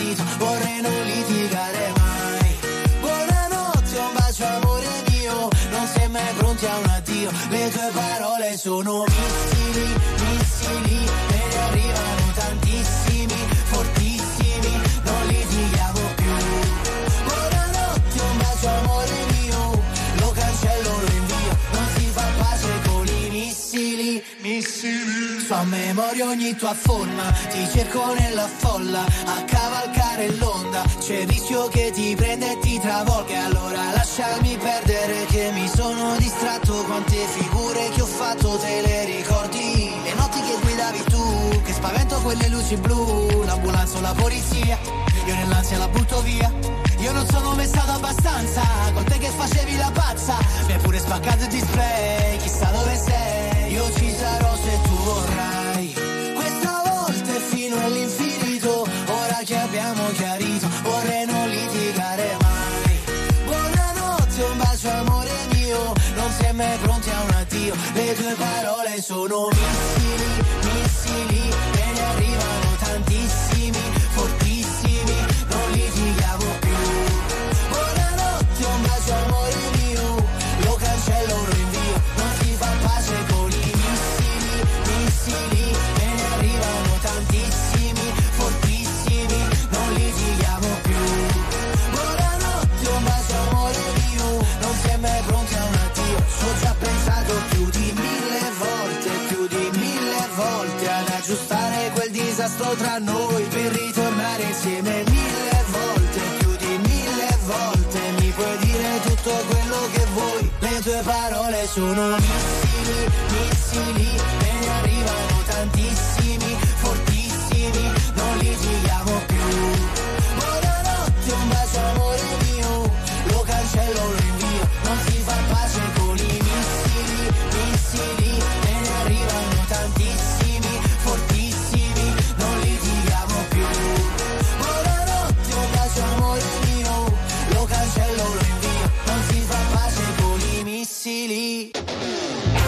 sono missili, missili. So a memoria ogni tua forma. Ti cerco nella folla. A cavalcare l'onda. C'è rischio che ti prenda e ti travolga. Allora lasciami perdere che mi sono distratto. Quante figure che ho fatto te le ricordi? Le notti che guidavi tu. Che spavento quelle luci blu. L'ambulanza o la polizia. Io nell'ansia la butto via. Io non sono mai stato abbastanza Con te che facevi la pazza Mi hai pure spaccato il display sono missili, disastro tra noi Per ritornare insieme mille volte Più di mille volte. Mi puoi dire tutto quello che vuoi Le tue parole sono missili, missili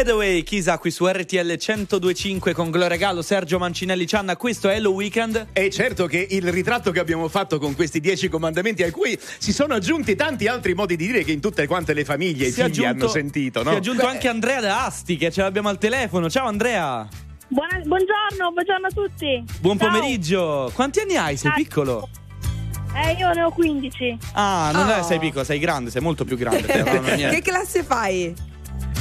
Hideaway, Chisa qui su RTL 1025 con Gloria Gallo, Sergio Mancinelli Cianna. Questo è Hello Weekend. E certo che il ritratto che abbiamo fatto con questi dieci comandamenti, a cui si sono aggiunti tanti altri modi di dire che in tutte quante le famiglie i Si è figli aggiunto- hanno sentito, no? Si è aggiunto anche Andrea da Asti che ce l'abbiamo al telefono. Ciao Andrea. Buona- buongiorno, buongiorno a tutti. Buon Ciao. pomeriggio. Quanti anni hai? Sei Ciao. piccolo? Eh, io ne ho 15. Ah, non Oh. è sei piccolo, sei grande, sei molto più grande. [laughs] che classe fai?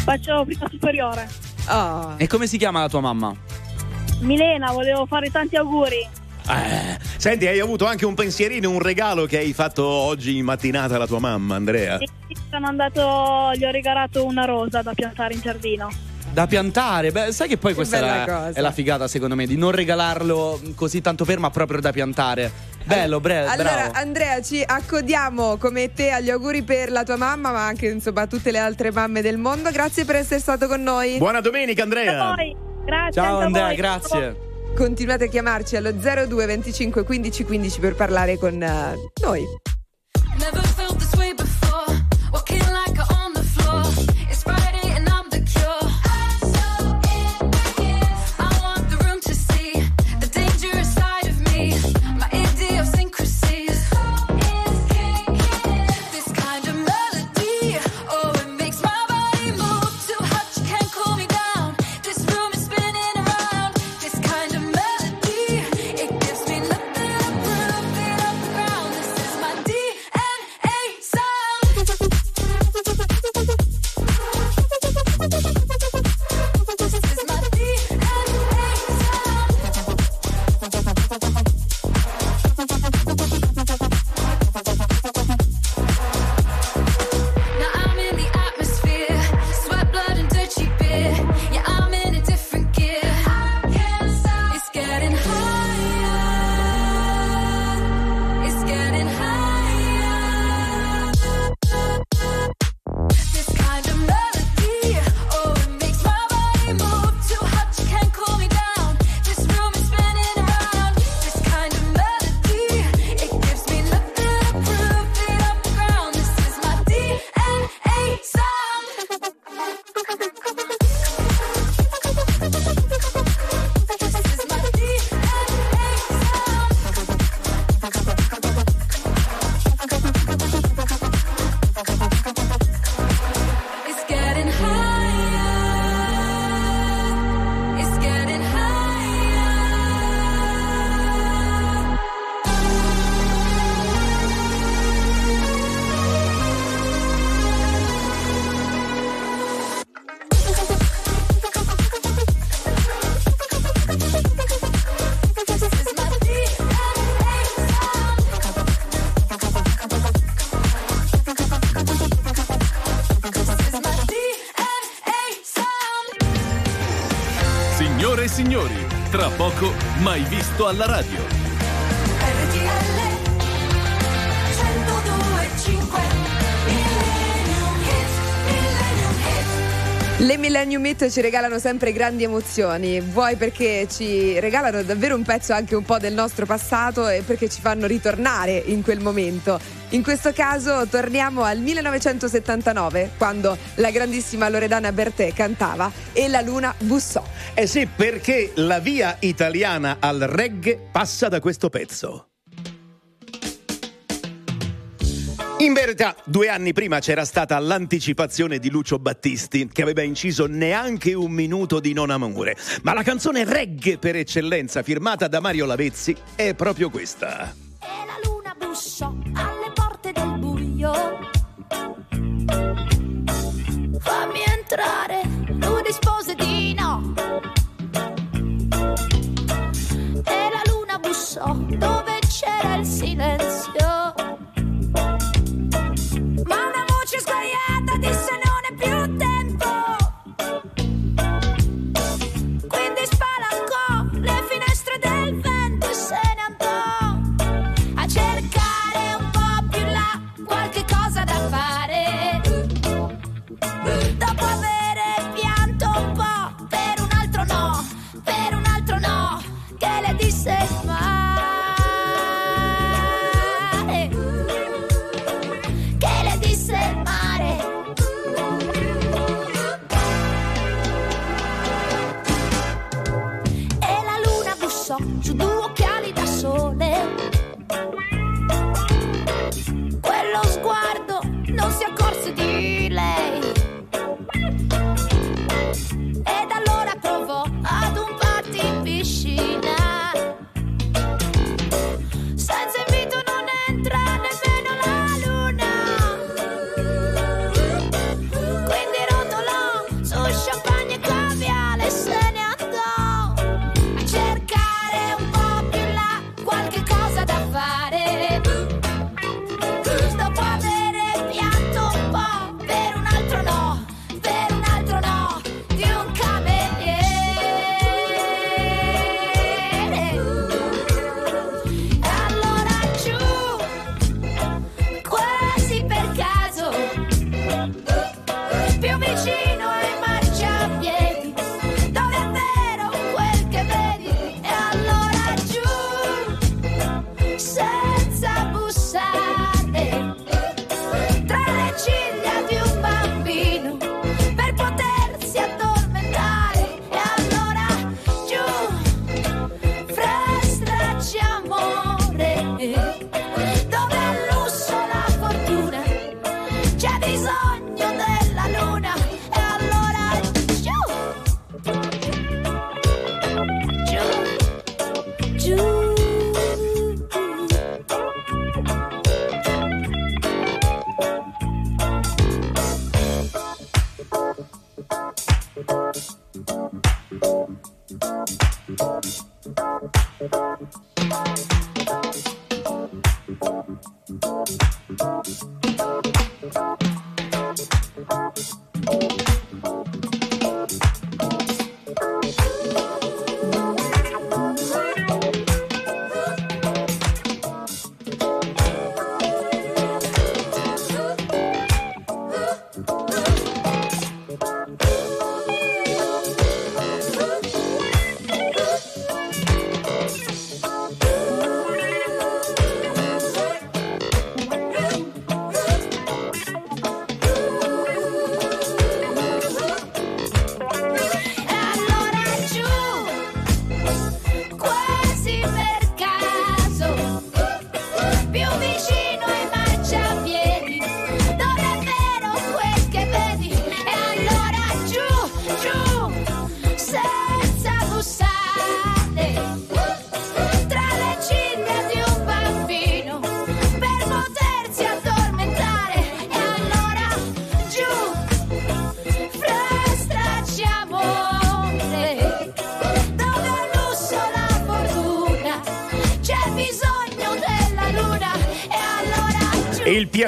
Faccio prima superiore. Oh. E come si chiama la tua mamma? Milena, volevo fare tanti auguri. Eh, senti, hai avuto anche un pensierino, un regalo che hai fatto oggi in mattinata alla tua mamma, Andrea? E sono andato, gli ho regalato una rosa da piantare in giardino. Da piantare, beh, sai che poi questa è la, è la figata secondo me, di non regalarlo così tanto per, ma proprio da piantare. Bello, bre- Allora, bravo. Andrea, ci accodiamo come te agli auguri per la tua mamma, ma anche insomma a tutte le altre mamme del mondo. Grazie per essere stato con noi. Buona domenica, Andrea. Grazie. Ciao Andrea, voi. grazie. Continuate a chiamarci allo 02 25 15 15 per parlare con eh, noi. Never tra poco mai visto alla radio. Le Millennium Hit ci regalano sempre grandi emozioni, vuoi perché ci regalano davvero un pezzo anche un po' del nostro passato e perché ci fanno ritornare in quel momento. In questo caso torniamo al 1979, quando la grandissima Loredana Bertè cantava E la luna bussò. Eh sì, perché la via italiana al reggae passa da questo pezzo. In verità, due anni prima c'era stata l'anticipazione di Lucio Battisti, che aveva inciso neanche un minuto di Non Amore. Ma la canzone reggae per eccellenza, firmata da Mario Lavezzi, è proprio questa. luna bussò alle porte del buio. Fammi entrare, lui rispose di no. E la luna bussò dove c'era il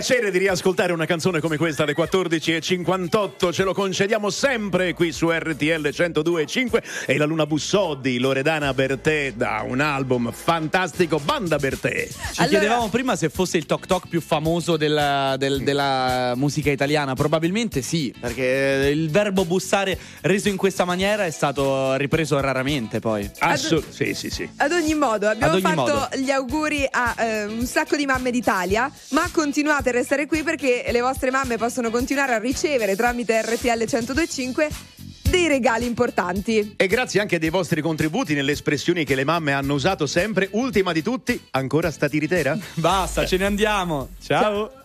piacere di riascoltare una canzone come questa alle 14.58 ce lo concediamo sempre qui su RTL 102.5 e la Luna Bussoddi, Loredana Bertè da un album fantastico, Banda Bertè. Ci chiedevamo prima se fosse il Tok Tok più famoso della, del- della musica italiana. Probabilmente sì, perché il verbo bussare reso in questa maniera è stato ripreso raramente poi. Assu- sì, sì, sì. Ad ogni modo, abbiamo Ad ogni fatto modo. gli auguri a eh, un sacco di mamme d'Italia, ma continuate a restare qui perché le vostre mamme possono continuare a ricevere tramite RTL 1025 dei regali importanti. E grazie anche dei vostri contributi nelle espressioni che le mamme hanno usato sempre. Ultima di tutti, ancora stati ritera? Basta, ce ne andiamo. Ciao.